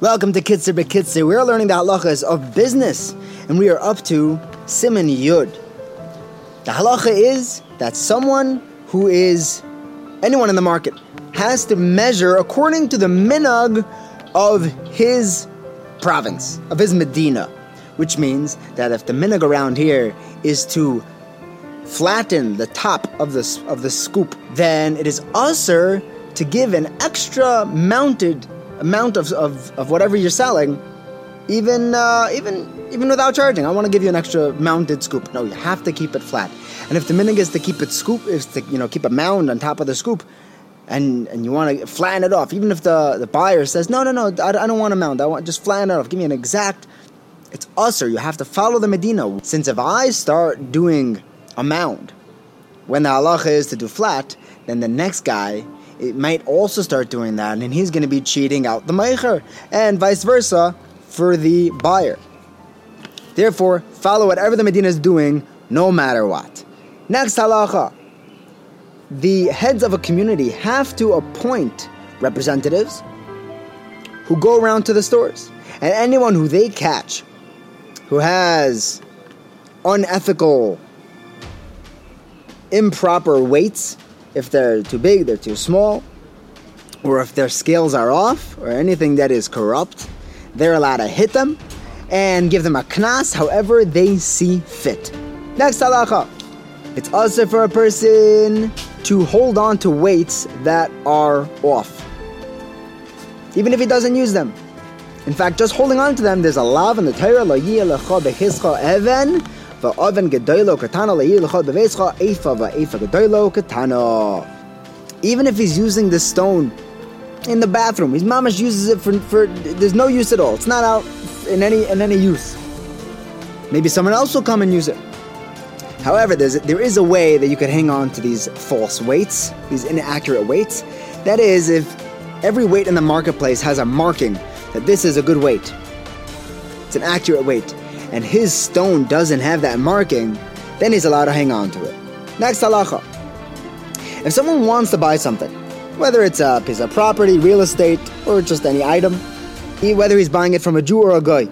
Welcome to Kitzer Bekitzer. We are learning the halachas of business, and we are up to Siman Yud. The halacha is that someone who is anyone in the market has to measure according to the minhag of his province, of his Medina, which means that if the minhag around here is to flatten the top of the, of the scoop, then it is assur to give an extra mounted amount of, of, of whatever you're selling, even uh, even even without charging. I want to give you an extra mounted scoop. No, you have to keep it flat. And if the minhag is to keep it scoop, is to you know keep a mound on top of the scoop, and and you want to flatten it off, even if the, the buyer says no no no I, I don't want a mound, I want just flatten it off. Give me an exact. It's assur. You have to follow the Medina. Since if I start doing a mound when the halacha is to do flat, then the next guy it might also start doing that, and he's going to be cheating out the meicher, and vice versa for the buyer. Therefore, follow whatever the Medina is doing, no matter what. Next halacha: the heads of a community have to appoint representatives who go around to the stores, and anyone who they catch who has unethical, improper weights if they're too big, they're too small, or if their scales are off, or anything that is corrupt, they're allowed to hit them and give them a knas however they see fit. Next halacha. It's also for a person to hold on to weights that are off. Even if he doesn't use them. In fact, just holding on to them, there's a lav in the Torah, even, if he's using the stone in the bathroom, his mamash uses it for, for there's no use at all. It's not out in any in any use. Maybe someone else will come and use it. However, there's there is a way that you could hang on to these false weights, these inaccurate weights. That is, if every weight in the marketplace has a marking that this is a good weight, it's an accurate weight and his stone doesn't have that marking, then he's allowed to hang on to it. Next halacha. If someone wants to buy something, whether it's a piece of property, real estate, or just any item, whether he's buying it from a Jew or a guy,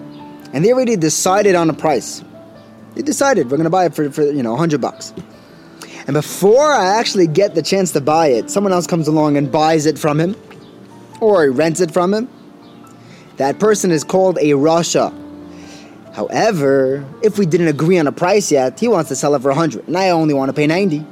and they already decided on a price. They decided we're to buy it for, for you know 100 bucks. And before I actually get the chance to buy it, someone else comes along and buys it from him, or he rents it from him. That person is called a rasha. However, if we didn't agree on a price yet, he wants to sell it for 100 and I only want to pay 90.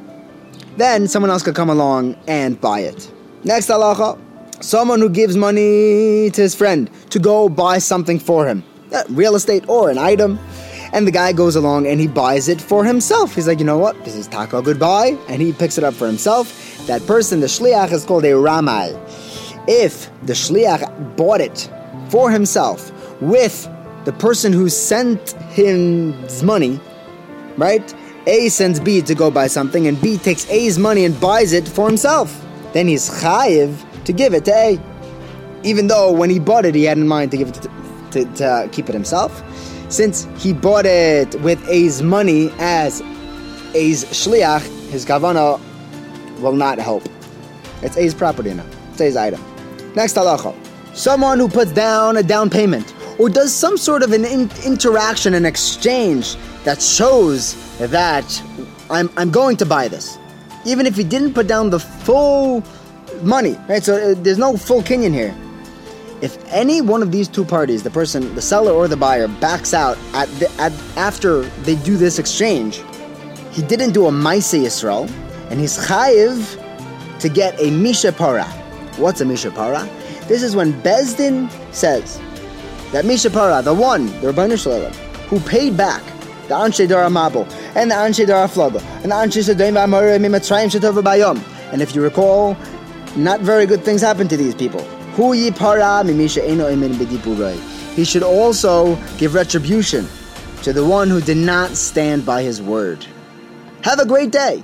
Then someone else could come along and buy it. Next halacha, someone who gives money to his friend to go buy something for him, uh, real estate or an item, and the guy goes along and he buys it for himself. He's like, you know what, this is taco goodbye, and he picks it up for himself. That person, the shliach, is called a ramai. If the shliach bought it for himself with the person who sent him money, right? A sends B to go buy something, and B takes A's money and buys it for himself. Then he's chayiv to give it to A, even though when he bought it, he had in mind to give it to, to, to uh, keep it himself. Since he bought it with A's money as A's shliach, his kavana will not help. It's A's property now. It's A's item. Next halacha. Someone who puts down a down payment or does some sort of an in- interaction and exchange that shows that I'm, I'm going to buy this. Even if he didn't put down the full money, right? So uh, there's no full kinyan here. If any one of these two parties, the person, the seller or the buyer, backs out at, the, at after they do this exchange, he didn't do a Maise Yisrael, and he's chayiv to get a Mi Shepara. What's a Mi Shepara? This is when Beis Din says, that Mi Shepara, the one, the Rabbeinu Shalom, who paid back the Anshe Dara Mabel and the Anshe Dara Flaga and the Anshe Sedaim V'Amorim Mimatzrayim Shetova Bayom. And if you recall, not very good things happened to these people. Hu Yipara Mimisha Eno Imin B'Dipurai. He should also give retribution to the one who did not stand by his word. Have a great day.